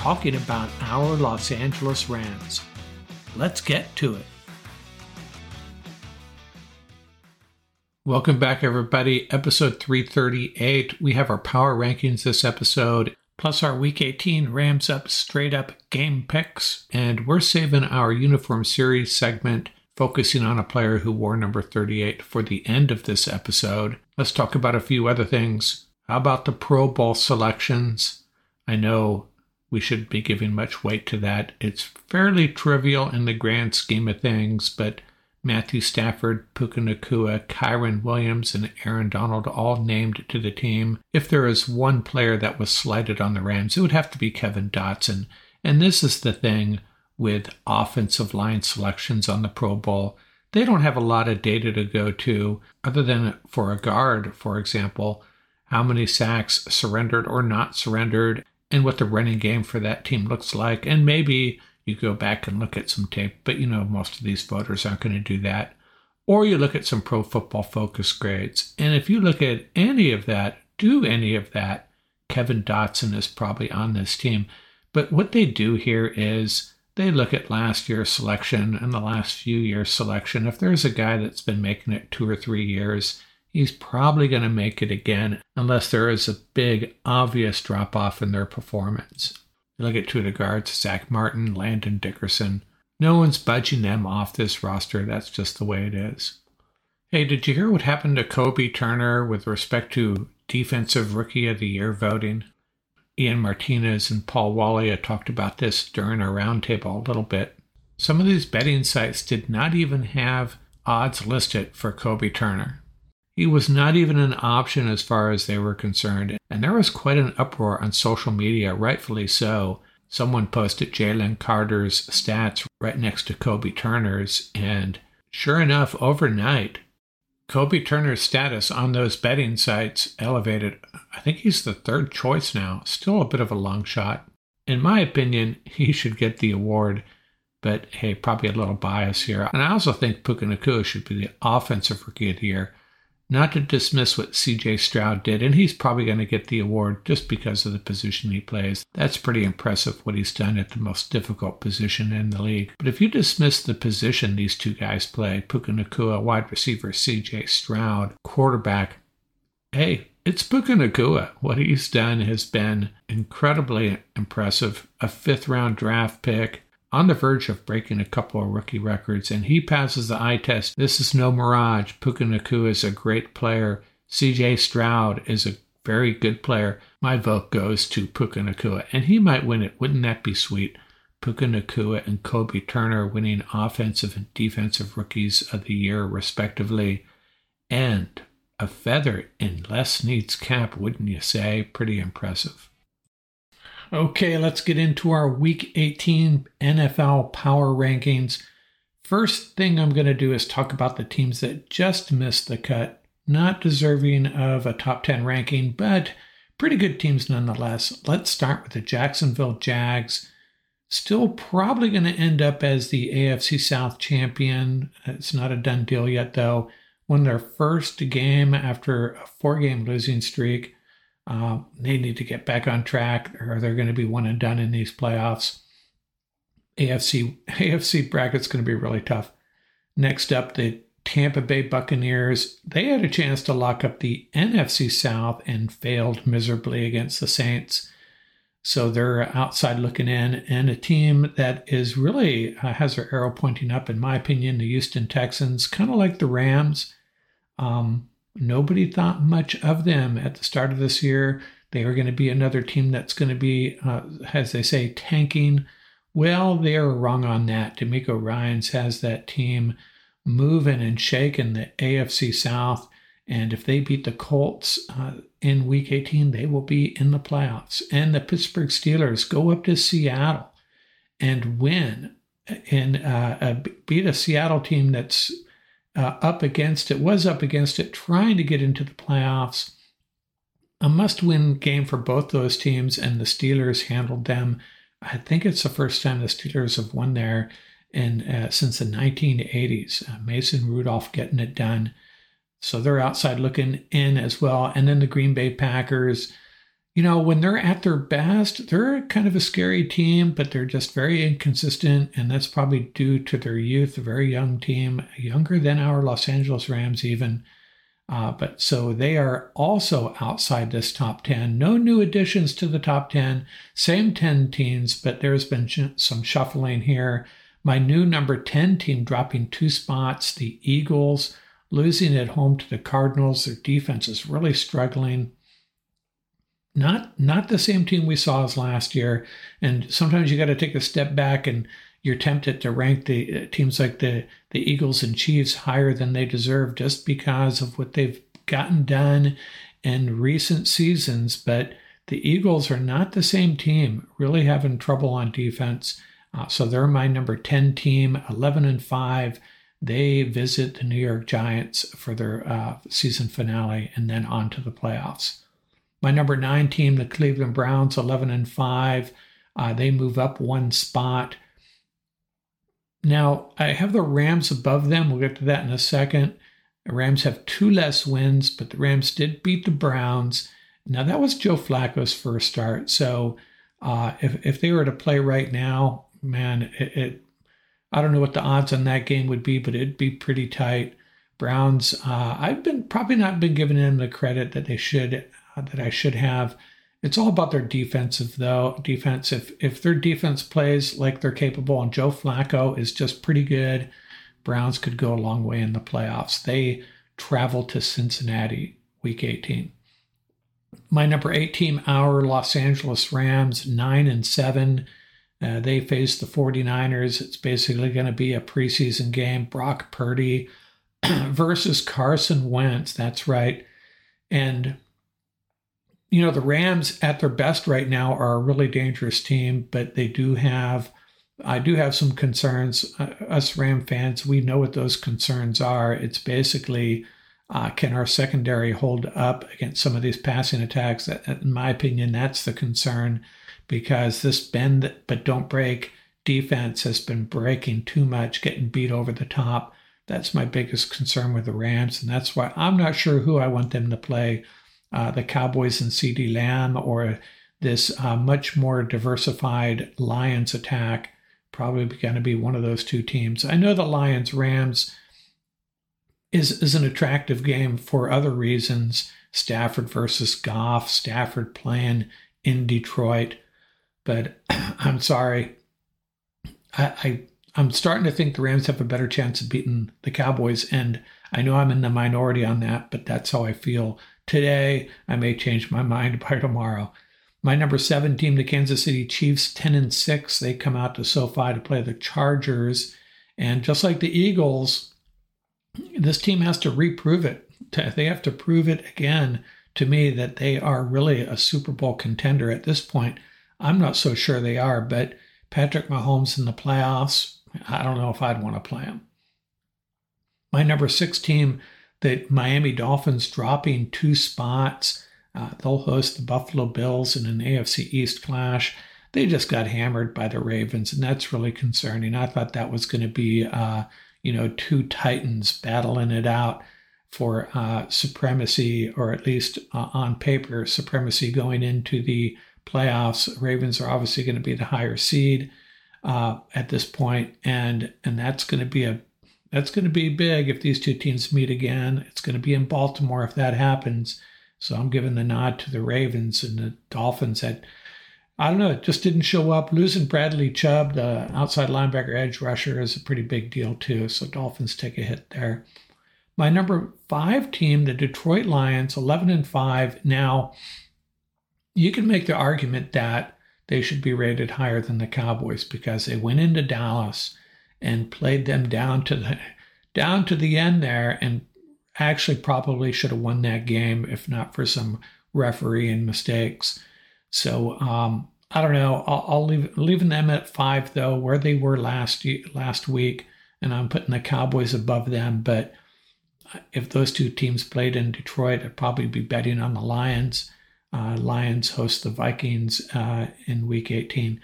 talking about our Los Angeles Rams. Let's get to it. Welcome back, everybody. Episode 338. We have our power rankings this episode, plus our Week 18 Rams Up Straight Up game picks. And we're saving our Uniform Series segment, focusing on a player who wore number 38 for the end of this episode. Let's talk about a few other things. How about the Pro Bowl selections? I know we shouldn't be giving much weight to that. It's fairly trivial in the grand scheme of things, but Matthew Stafford, Puka Nacua, Kyren Williams, and Aaron Donald all named to the team. If there is one player that was slighted on the Rams, it would have to be Kevin Dotson. And this is the thing with offensive line selections on the Pro Bowl. They don't have a lot of data to go to, other than for a guard, for example, how many sacks surrendered or not surrendered, and what the running game for that team looks like. And maybe you go back and look at some tape, but you know, most of these voters aren't going to do that. Or you look at some pro football focus grades. And if you look at any of that, do any of that, Kevin Dotson is probably on this team. But what they do here is they look at last year's selection and the last few years' selection. If there's a guy that's been making it two or three years, he's probably going to make it again unless there is a big, obvious drop off in their performance. You look at two of the guards, Zack Martin, Landon Dickerson. No one's budging them off this roster. That's just the way it is. Hey, did you hear what happened to Kobie Turner with respect to Defensive Rookie of the Year voting? Ian Martinez and Paul Walia talked about this during our roundtable a little bit. Some of these betting sites did not even have odds listed for Kobie Turner. He was not even an option as far as they were concerned, and there was quite an uproar on social media, rightfully so. Someone posted Jalen Carter's stats right next to Kobie Turner's, and sure enough, overnight, Kobie Turner's status on those betting sites elevated. I think he's the third choice now. Still a bit of a long shot. In my opinion, he should get the award, but hey, probably a little bias here. And I also think Puka Nacua should be the offensive rookie of the year. Not to dismiss what CJ Stroud did, and he's probably going to get the award just because of the position he plays. That's pretty impressive what he's done at the most difficult position in the league. But if you dismiss the position these two guys play, Puka Nacua, wide receiver, CJ Stroud, quarterback, hey, it's Puka Nacua. What he's done has been incredibly impressive. A fifth round draft pick, on the verge of breaking a couple of rookie records, and he passes the eye test. This is no mirage. Puka Nacua is a great player. CJ Stroud is a very good player. My vote goes to Puka Nacua, and he might win it. Wouldn't that be sweet? Puka Nacua and Kobie Turner winning offensive and defensive rookies of the year, respectively. And a feather in Les Snead's cap, wouldn't you say? Pretty impressive. Okay, let's get into our Week 18 NFL Power Rankings. First thing I'm going to do is talk about the teams that just missed the cut, not deserving of a top 10 ranking, but pretty good teams nonetheless. Let's start with the Jacksonville Jags. Still probably going to end up as the AFC South champion. It's not a done deal yet, though. Won their first game after a four game losing streak. Uh, they need to get back on track, or they're going to be one and done in these playoffs. AFC AFC bracket's going to be really tough. Next up, the Tampa Bay Buccaneers. They had a chance to lock up the NFC South and failed miserably against the Saints. So they're outside looking in, and a team that is really uh, has their arrow pointing up, in my opinion, the Houston Texans, kind of like the Rams. Um, Nobody thought much of them at the start of this year. They are going to be another team that's going to be, uh, as they say, tanking. Well, they are wrong on that. DeMeco Ryans has that team moving and shaking the AFC South. And if they beat the Colts uh, in week 18, they will be in the playoffs. And the Pittsburgh Steelers go up to Seattle and win and uh, beat a Seattle team that's uh, up against it, was up against it, trying to get into the playoffs. A must win game for both those teams, and the Steelers handled them. I think it's the first time the Steelers have won there in, uh, since the 1980s. Uh, Mason Rudolph getting it done. So they're outside looking in as well. And then the Green Bay Packers you know, when they're at their best, they're kind of a scary team, but they're just very inconsistent. And that's probably due to their youth, a very young team, younger than our Los Angeles Rams, even. Uh, but so they are also outside this top 10. No new additions to the top 10, same 10 teams, but there's been sh- some shuffling here. My new number 10 team dropping two spots, the Eagles, losing at home to the Cardinals. Their defense is really struggling not not the same team we saw as last year. And sometimes you got to take a step back and you're tempted to rank the uh, teams like the the Eagles and Chiefs higher than they deserve just because of what they've gotten done in recent seasons. But the Eagles are not the same team, really having trouble on defense. Uh, so they're my number 10 team, 11 and 5. They visit the New York Giants for their uh, season finale and then on to the playoffs. My number nine team, the Cleveland Browns, 11 and 5. Uh, they move up one spot. Now, I have the Rams above them. We'll get to that in a second. The Rams have two less wins, but the Rams did beat the Browns. Now, that was Joe Flacco's first start. So, uh, if, if they were to play right now, man, it, it, I don't know what the odds on that game would be, but it'd be pretty tight. Browns, uh, I've been probably not been giving them the credit that they should that I should have. It's all about their defensive though. Defense. If if their defense plays like they're capable, and Joe Flacco is just pretty good, Browns could go a long way in the playoffs. They travel to Cincinnati week 18. My number eight team, our Los Angeles Rams, nine and seven. Uh, they face the 49ers. It's basically going to be a preseason game. Brock Purdy versus Carson Wentz. That's right. And you know, the Rams at their best right now are a really dangerous team, but they do have, I do have some concerns. Uh, us Ram fans, we know what those concerns are. It's basically Uh, can our secondary hold up against some of these passing attacks? In my opinion, that's the concern because this bend but don't break defense has been breaking too much, getting beat over the top. That's my biggest concern with the Rams, and that's why I'm not sure who I want them to play uh, the Cowboys and CeeDee Lamb or this uh, much more diversified Lions attack. Probably going to be one of those two teams. I know the Lions Rams is is an attractive game for other reasons. Stafford versus Goff, Stafford playing in Detroit, but I'm sorry, I, I I'm starting to think the Rams have a better chance of beating the Cowboys, and I know I'm in the minority on that, but that's how I feel today. I may change my mind by tomorrow. My number seven team, the Kansas City Chiefs, 10 and 6. They come out to SoFi to play the Chargers. And just like the Eagles, this team has to reprove it. They have to prove it again to me that they are really a Super Bowl contender at this point. I'm not so sure they are, but Patrick Mahomes in the playoffs, I don't know if I'd want to play him. My number six team, the Miami Dolphins, dropping two spots. Uh, they'll host the Buffalo Bills in an AFC East clash. They just got hammered by the Ravens, and that's really concerning. I thought that was going to be, uh, you know, two Titans battling it out for uh, supremacy, or at least uh, on paper, supremacy going into the playoffs. Ravens are obviously going to be the higher seed uh, at this point, and and that's going to be a that's going to be big if these two teams meet again. It's going to be in Baltimore if that happens. So I'm giving the nod to the Ravens and the Dolphins that I don't know, it just didn't show up. Losing Bradley Chubb, the outside linebacker edge rusher, is a pretty big deal too. So Dolphins take a hit there. My number five team, the Detroit Lions, 11 and 5. Now, you can make the argument that they should be rated higher than the Cowboys because they went into Dallas and played them down to the down to the end there and actually probably should have won that game if not for some refereeing mistakes. So um, I don't know. I'll, I'll leave leaving them at five though, where they were last last week, and I'm putting the Cowboys above them. But if those two teams played in Detroit, I'd probably be betting on the Lions. Uh, Lions host the Vikings uh, in Week 18.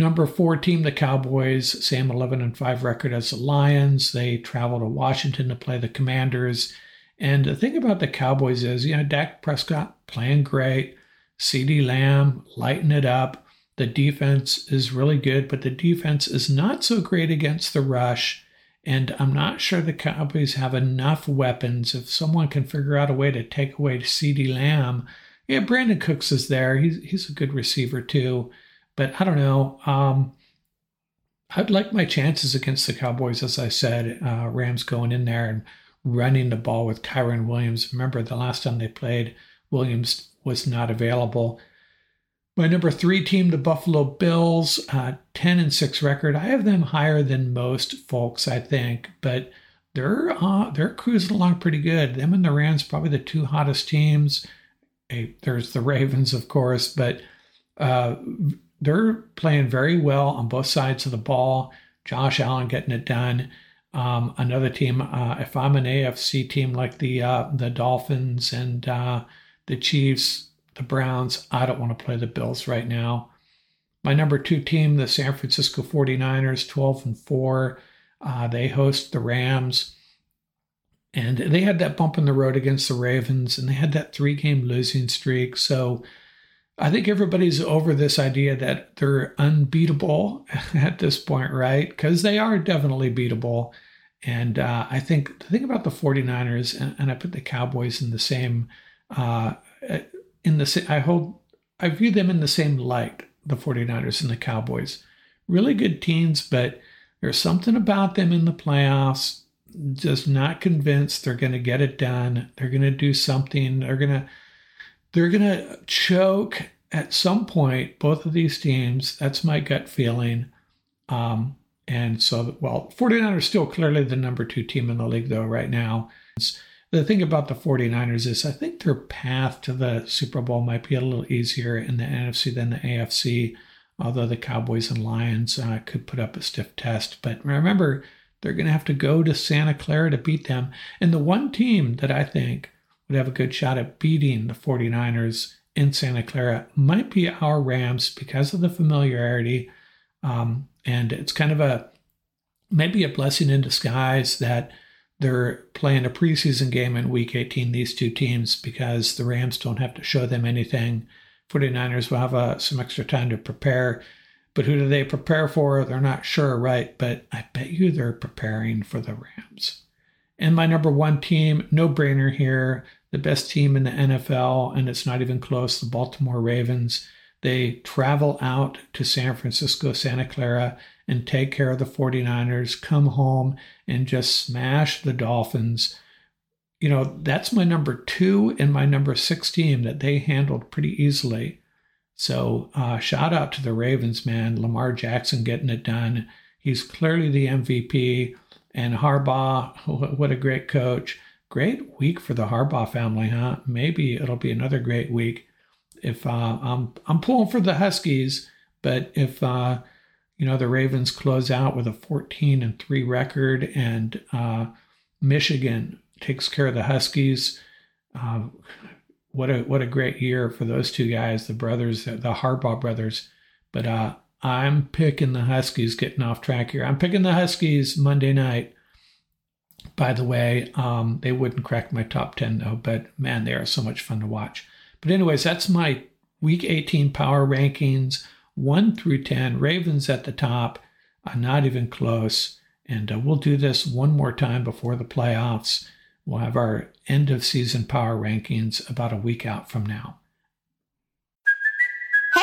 Number four team, the Cowboys, same 11 and 5 record as the Lions. They travel to Washington to play the Commanders. And the thing about the Cowboys is, you know, Dak Prescott playing great, CeeDee Lamb lighting it up. The defense is really good, but the defense is not so great against the rush. And I'm not sure the Cowboys have enough weapons. If someone can figure out a way to take away CeeDee Lamb, yeah, Brandin Cooks is there. He's he's a good receiver too. But I don't know. Um, I'd like my chances against the Cowboys, as I said. Uh, Rams going in there and running the ball with Kyren Williams. Remember the last time they played, Williams was not available. My number three team, the Buffalo Bills, uh, 10 and 6 record. I have them higher than most folks, I think, but they're uh, they're cruising along pretty good. Them and the Rams, probably the two hottest teams. Hey, there's the Ravens, of course, but uh, they're playing very well on both sides of the ball. Josh Allen getting it done. Um, another team, uh, if I'm an AFC team like the uh, the Dolphins and uh, the Chiefs, the Browns, I don't want to play the Bills right now. My number two team, the San Francisco 49ers, 12 and 4. Uh, they host the Rams. And they had that bump in the road against the Ravens, and they had that three game losing streak. So I think everybody's over this idea that they're unbeatable at this point, right? Because they are definitely beatable. And uh, I think the thing about the 49ers, and, and, I put the Cowboys in the same, uh, in the I hold, I view them in the same light, the 49ers and the Cowboys. Really good teams, but there's something about them in the playoffs. Just not convinced they're going to get it done. They're going to do something. They're going to they're going to choke at some point, both of these teams. That's my gut feeling. Um, and so, well, 49ers are still clearly the number two team in the league, though, right now. The thing about the 49ers is I think their path to the Super Bowl might be a little easier in the NFC than the AFC, although the Cowboys and Lions uh, could put up a stiff test. But remember, they're going to have to go to Santa Clara to beat them. And the one team that I think would have a good shot at beating the 49ers in Santa Clara might be our Rams because of the familiarity. Um, and it's kind of a maybe a blessing in disguise that they're playing a preseason game in week 18, these two teams, because the Rams don't have to show them anything. 49ers will have uh, some extra time to prepare. But who do they prepare for? They're not sure, right? But I bet you they're preparing for the Rams. And my number one team, no brainer here, the best team in the NFL, and it's not even close, the Baltimore Ravens. They travel out to San Francisco, Santa Clara, and take care of the 49ers, come home and just smash the Dolphins. You know, that's my number two and my number six team that they handled pretty easily. So, uh, shout out to the Ravens, man. Lamar Jackson getting it done. He's clearly the MVP. And Harbaugh, what a great coach. Great week for the Harbaugh family, huh? Maybe it'll be another great week if uh, I'm I'm pulling for the Huskies, but if uh, you know the Ravens close out with a 14 and three record, and uh, Michigan takes care of the Huskies, uh, what a what a great year for those two guys, the brothers, the Harbaugh brothers. But uh, I'm picking the Huskies. Getting off track here. I'm picking the Huskies Monday night. By the way, um, they wouldn't crack my top 10 though, but man, they are so much fun to watch. But, anyways, that's my week 18 power rankings 1 through 10. Ravens at the top, uh, not even close. And uh, we'll do this one more time before the playoffs. We'll have our end of season power rankings about a week out from now.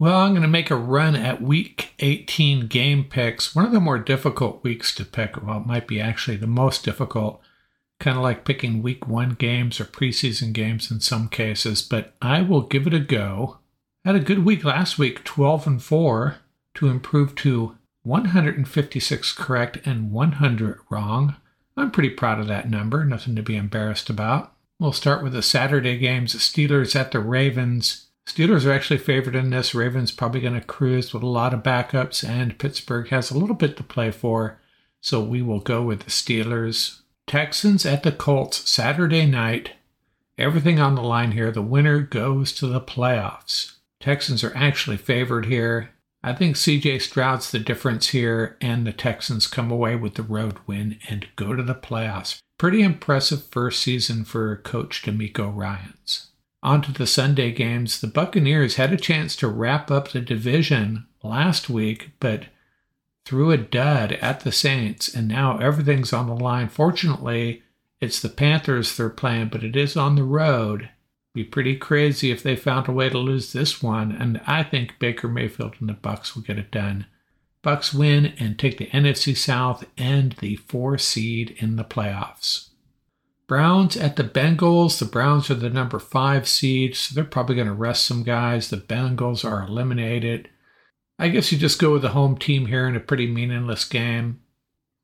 Well, I'm going to make a run at week 18 game picks. One of the more difficult weeks to pick. Well, it might be actually the most difficult. Kind of like picking week one games or preseason games in some cases, but I will give it a go. Had a good week last week, 12 and 4, to improve to 156 correct and 100 wrong. I'm pretty proud of that number, nothing to be embarrassed about. We'll start with the Saturday games Steelers at the Ravens. Steelers are actually favored in this. Ravens probably going to cruise with a lot of backups, and Pittsburgh has a little bit to play for. So we will go with the Steelers. Texans at the Colts Saturday night. Everything on the line here. The winner goes to the playoffs. Texans are actually favored here. I think CJ Stroud's the difference here, and the Texans come away with the road win and go to the playoffs. Pretty impressive first season for Coach DeMeco Ryans. On to the Sunday games. The Buccaneers had a chance to wrap up the division last week, but threw a dud at the Saints, and now everything's on the line. Fortunately, it's the Panthers they're playing, but it is on the road. Be pretty crazy if they found a way to lose this one, and I think Baker Mayfield and the Bucs will get it done. Bucs win and take the NFC South and the four seed in the playoffs. Browns at the Bengals. The Browns are the number five seed, so they're probably going to rest some guys. The Bengals are eliminated. I guess you just go with the home team here in a pretty meaningless game.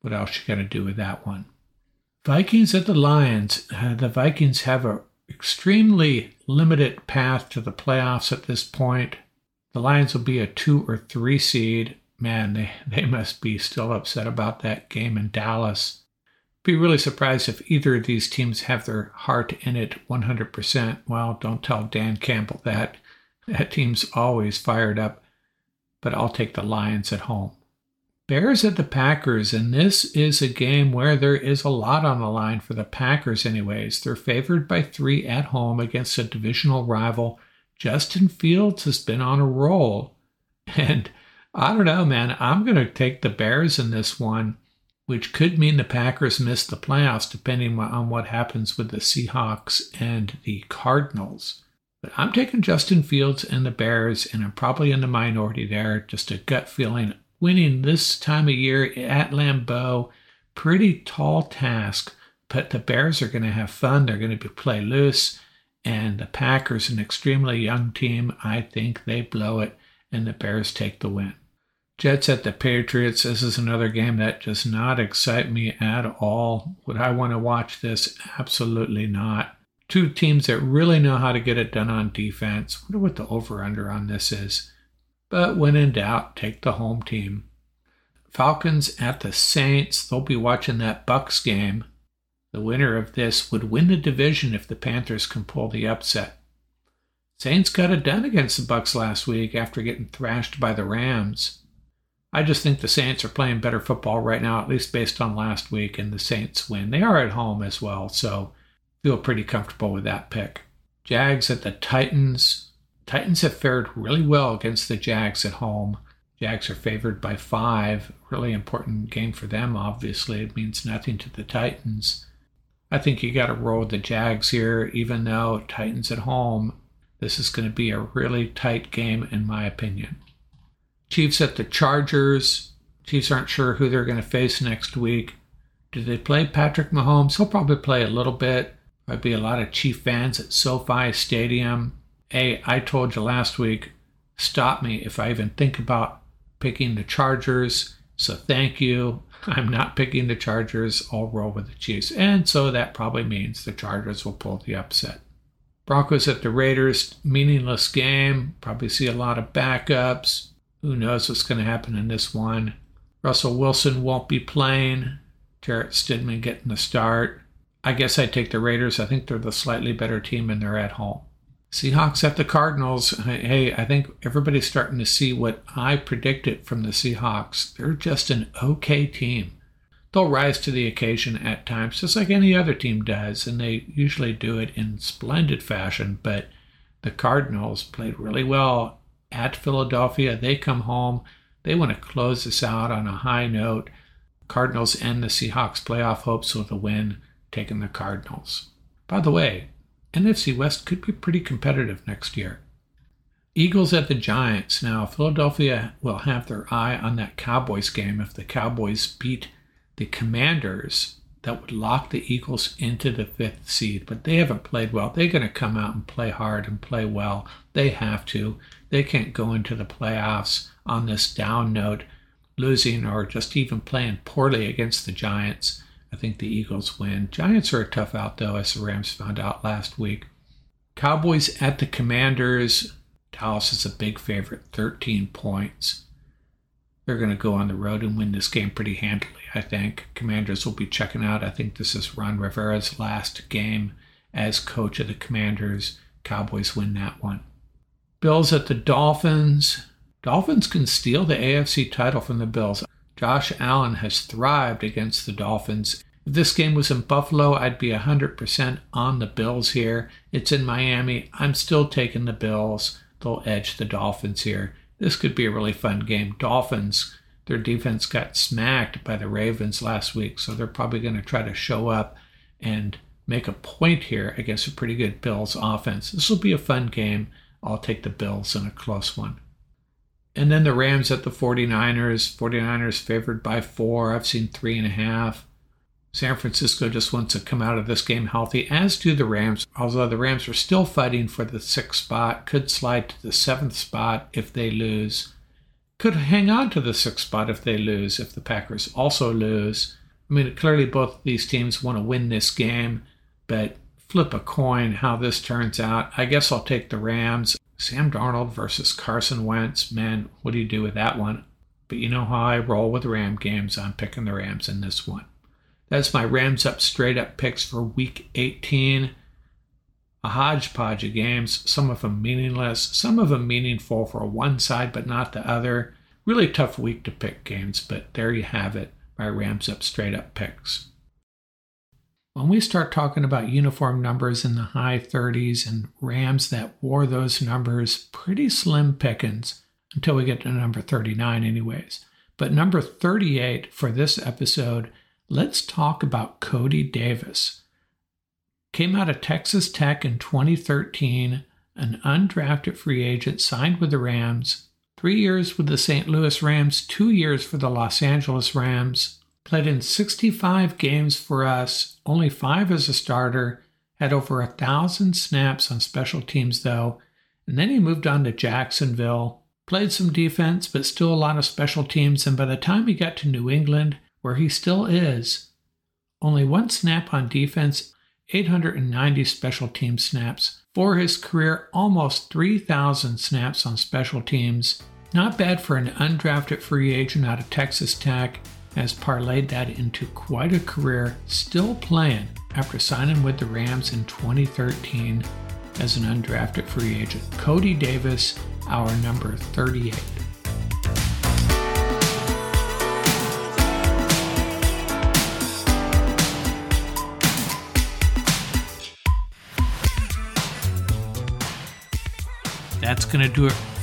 What else you got to do with that one? Vikings at the Lions. Uh, the Vikings have an extremely limited path to the playoffs at this point. The Lions will be a two or three seed. Man, they, they must be still upset about that game in Dallas. Be really surprised if either of these teams have their heart in it 100%. Well, don't tell Dan Campbell that. That team's always fired up, but I'll take the Lions at home. Bears at the Packers, and this is a game where there is a lot on the line for the Packers, anyways. They're favored by three at home against a divisional rival. Justin Fields has been on a roll. And I don't know, man. I'm going to take the Bears in this one, which could mean the Packers miss the playoffs depending on what happens with the Seahawks and the Cardinals. But I'm taking Justin Fields and the Bears, and I'm probably in the minority there. Just a gut feeling winning this time of year at Lambeau, pretty tall task. But the Bears are going to have fun. They're going to play loose. And the Packers, an extremely young team, I think they blow it, and the Bears take the win. Jets at the Patriots. This is another game that does not excite me at all. Would I want to watch this? Absolutely not. Two teams that really know how to get it done on defense. Wonder what the over under on this is. But when in doubt, take the home team. Falcons at the Saints. They'll be watching that Bucs game. The winner of this would win the division if the Panthers can pull the upset. Saints got it done against the Bucs last week after getting thrashed by the Rams. I just think the Saints are playing better football right now, at least based on last week, and the Saints win. They are at home as well, so feel pretty comfortable with that pick. Jags at the Titans. Titans have fared really well against the Jags at home. Jags are favored by five. Really important game for them, obviously. It means nothing to the Titans. I think you got to roll the Jags here, even though Titans at home. This is going to be a really tight game, in my opinion. Chiefs at the Chargers. Chiefs aren't sure who they're going to face next week. Do they play Patrick Mahomes? He'll probably play a little bit. There'll be a lot of Chief fans at SoFi Stadium. Hey, I told you last week, stop me if I even think about picking the Chargers. So thank you. I'm not picking the Chargers. I'll roll with the Chiefs. And so that probably means the Chargers will pull the upset. Broncos at the Raiders, meaningless game. Probably see a lot of backups. Who knows what's going to happen in this one? Russell Wilson won't be playing. Jarrett Stidham getting the start. I guess I'd take the Raiders. I think they're the slightly better team and they're at home. Seahawks at the Cardinals. Hey, I think everybody's starting to see what I predicted from the Seahawks. They're just an okay team. They'll rise to the occasion at times, just like any other team does, and they usually do it in splendid fashion. But the Cardinals played really well at Philadelphia. They come home. They want to close this out on a high note. Cardinals end the Seahawks playoff hopes with a win, taking the Cardinals. By the way, NFC West could be pretty competitive next year. Eagles at the Giants. Now, Philadelphia will have their eye on that Cowboys game. If the Cowboys beat the Commanders, that would lock the Eagles into the fifth seed. But they haven't played well. They're going to come out and play hard and play well. They have to. They can't go into the playoffs on this down note, losing or just even playing poorly against the Giants. I think the Eagles win. Giants are a tough out, though, as the Rams found out last week. Cowboys at the Commanders. Dallas is a big favorite, 13 points. They're going to go on the road and win this game pretty handily, I think. Commanders will be checking out. I think this is Ron Rivera's last game as coach of the Commanders. Cowboys win that one. Bills at the Dolphins. Dolphins can steal the AFC title from the Bills. Josh Allen has thrived against the Dolphins. If this game was in Buffalo, I'd be 100% on the Bills here. It's in Miami. I'm still taking the Bills. They'll edge the Dolphins here. This could be a really fun game. Dolphins, their defense got smacked by the Ravens last week, so they're probably going to try to show up and make a point here against a pretty good Bills offense. This will be a fun game. I'll take the Bills in a close one. And then the Rams at the 49ers. 49ers favored by four. I've seen three and a half. San Francisco just wants to come out of this game healthy, as do the Rams, although the Rams are still fighting for the sixth spot, could slide to the seventh spot if they lose, could hang on to the sixth spot if they lose, if the Packers also lose. I mean, clearly both these teams want to win this game, but flip a coin how this turns out. I guess I'll take the Rams. Sam Darnold versus Carson Wentz. Man, what do you do with that one? But you know how I roll with Ram games. I'm picking the Rams in this one. That's my Rams up straight up picks for week 18. A hodgepodge of games, some of them meaningless, some of them meaningful for one side but not the other. Really tough week to pick games, but there you have it. My Rams up straight up picks. When we start talking about uniform numbers in the high 30s and Rams that wore those numbers, pretty slim pickings until we get to number 39, anyways. But number 38 for this episode let's talk about Cody Davis. Came out of Texas Tech in 2013, an undrafted free agent, signed with the Rams, three years with the St. Louis Rams, two years for the Los Angeles Rams, played in 65 games for us, only five as a starter, had over a thousand snaps on special teams though, and then he moved on to Jacksonville, played some defense, but still a lot of special teams, and by the time he got to New England, where he still is. Only one snap on defense, 890 special team snaps. For his career, almost 3,000 snaps on special teams. Not bad for an undrafted free agent out of Texas Tech, has parlayed that into quite a career, still playing after signing with the Rams in 2013 as an undrafted free agent. Cody Davis, our number 38. That's going to do it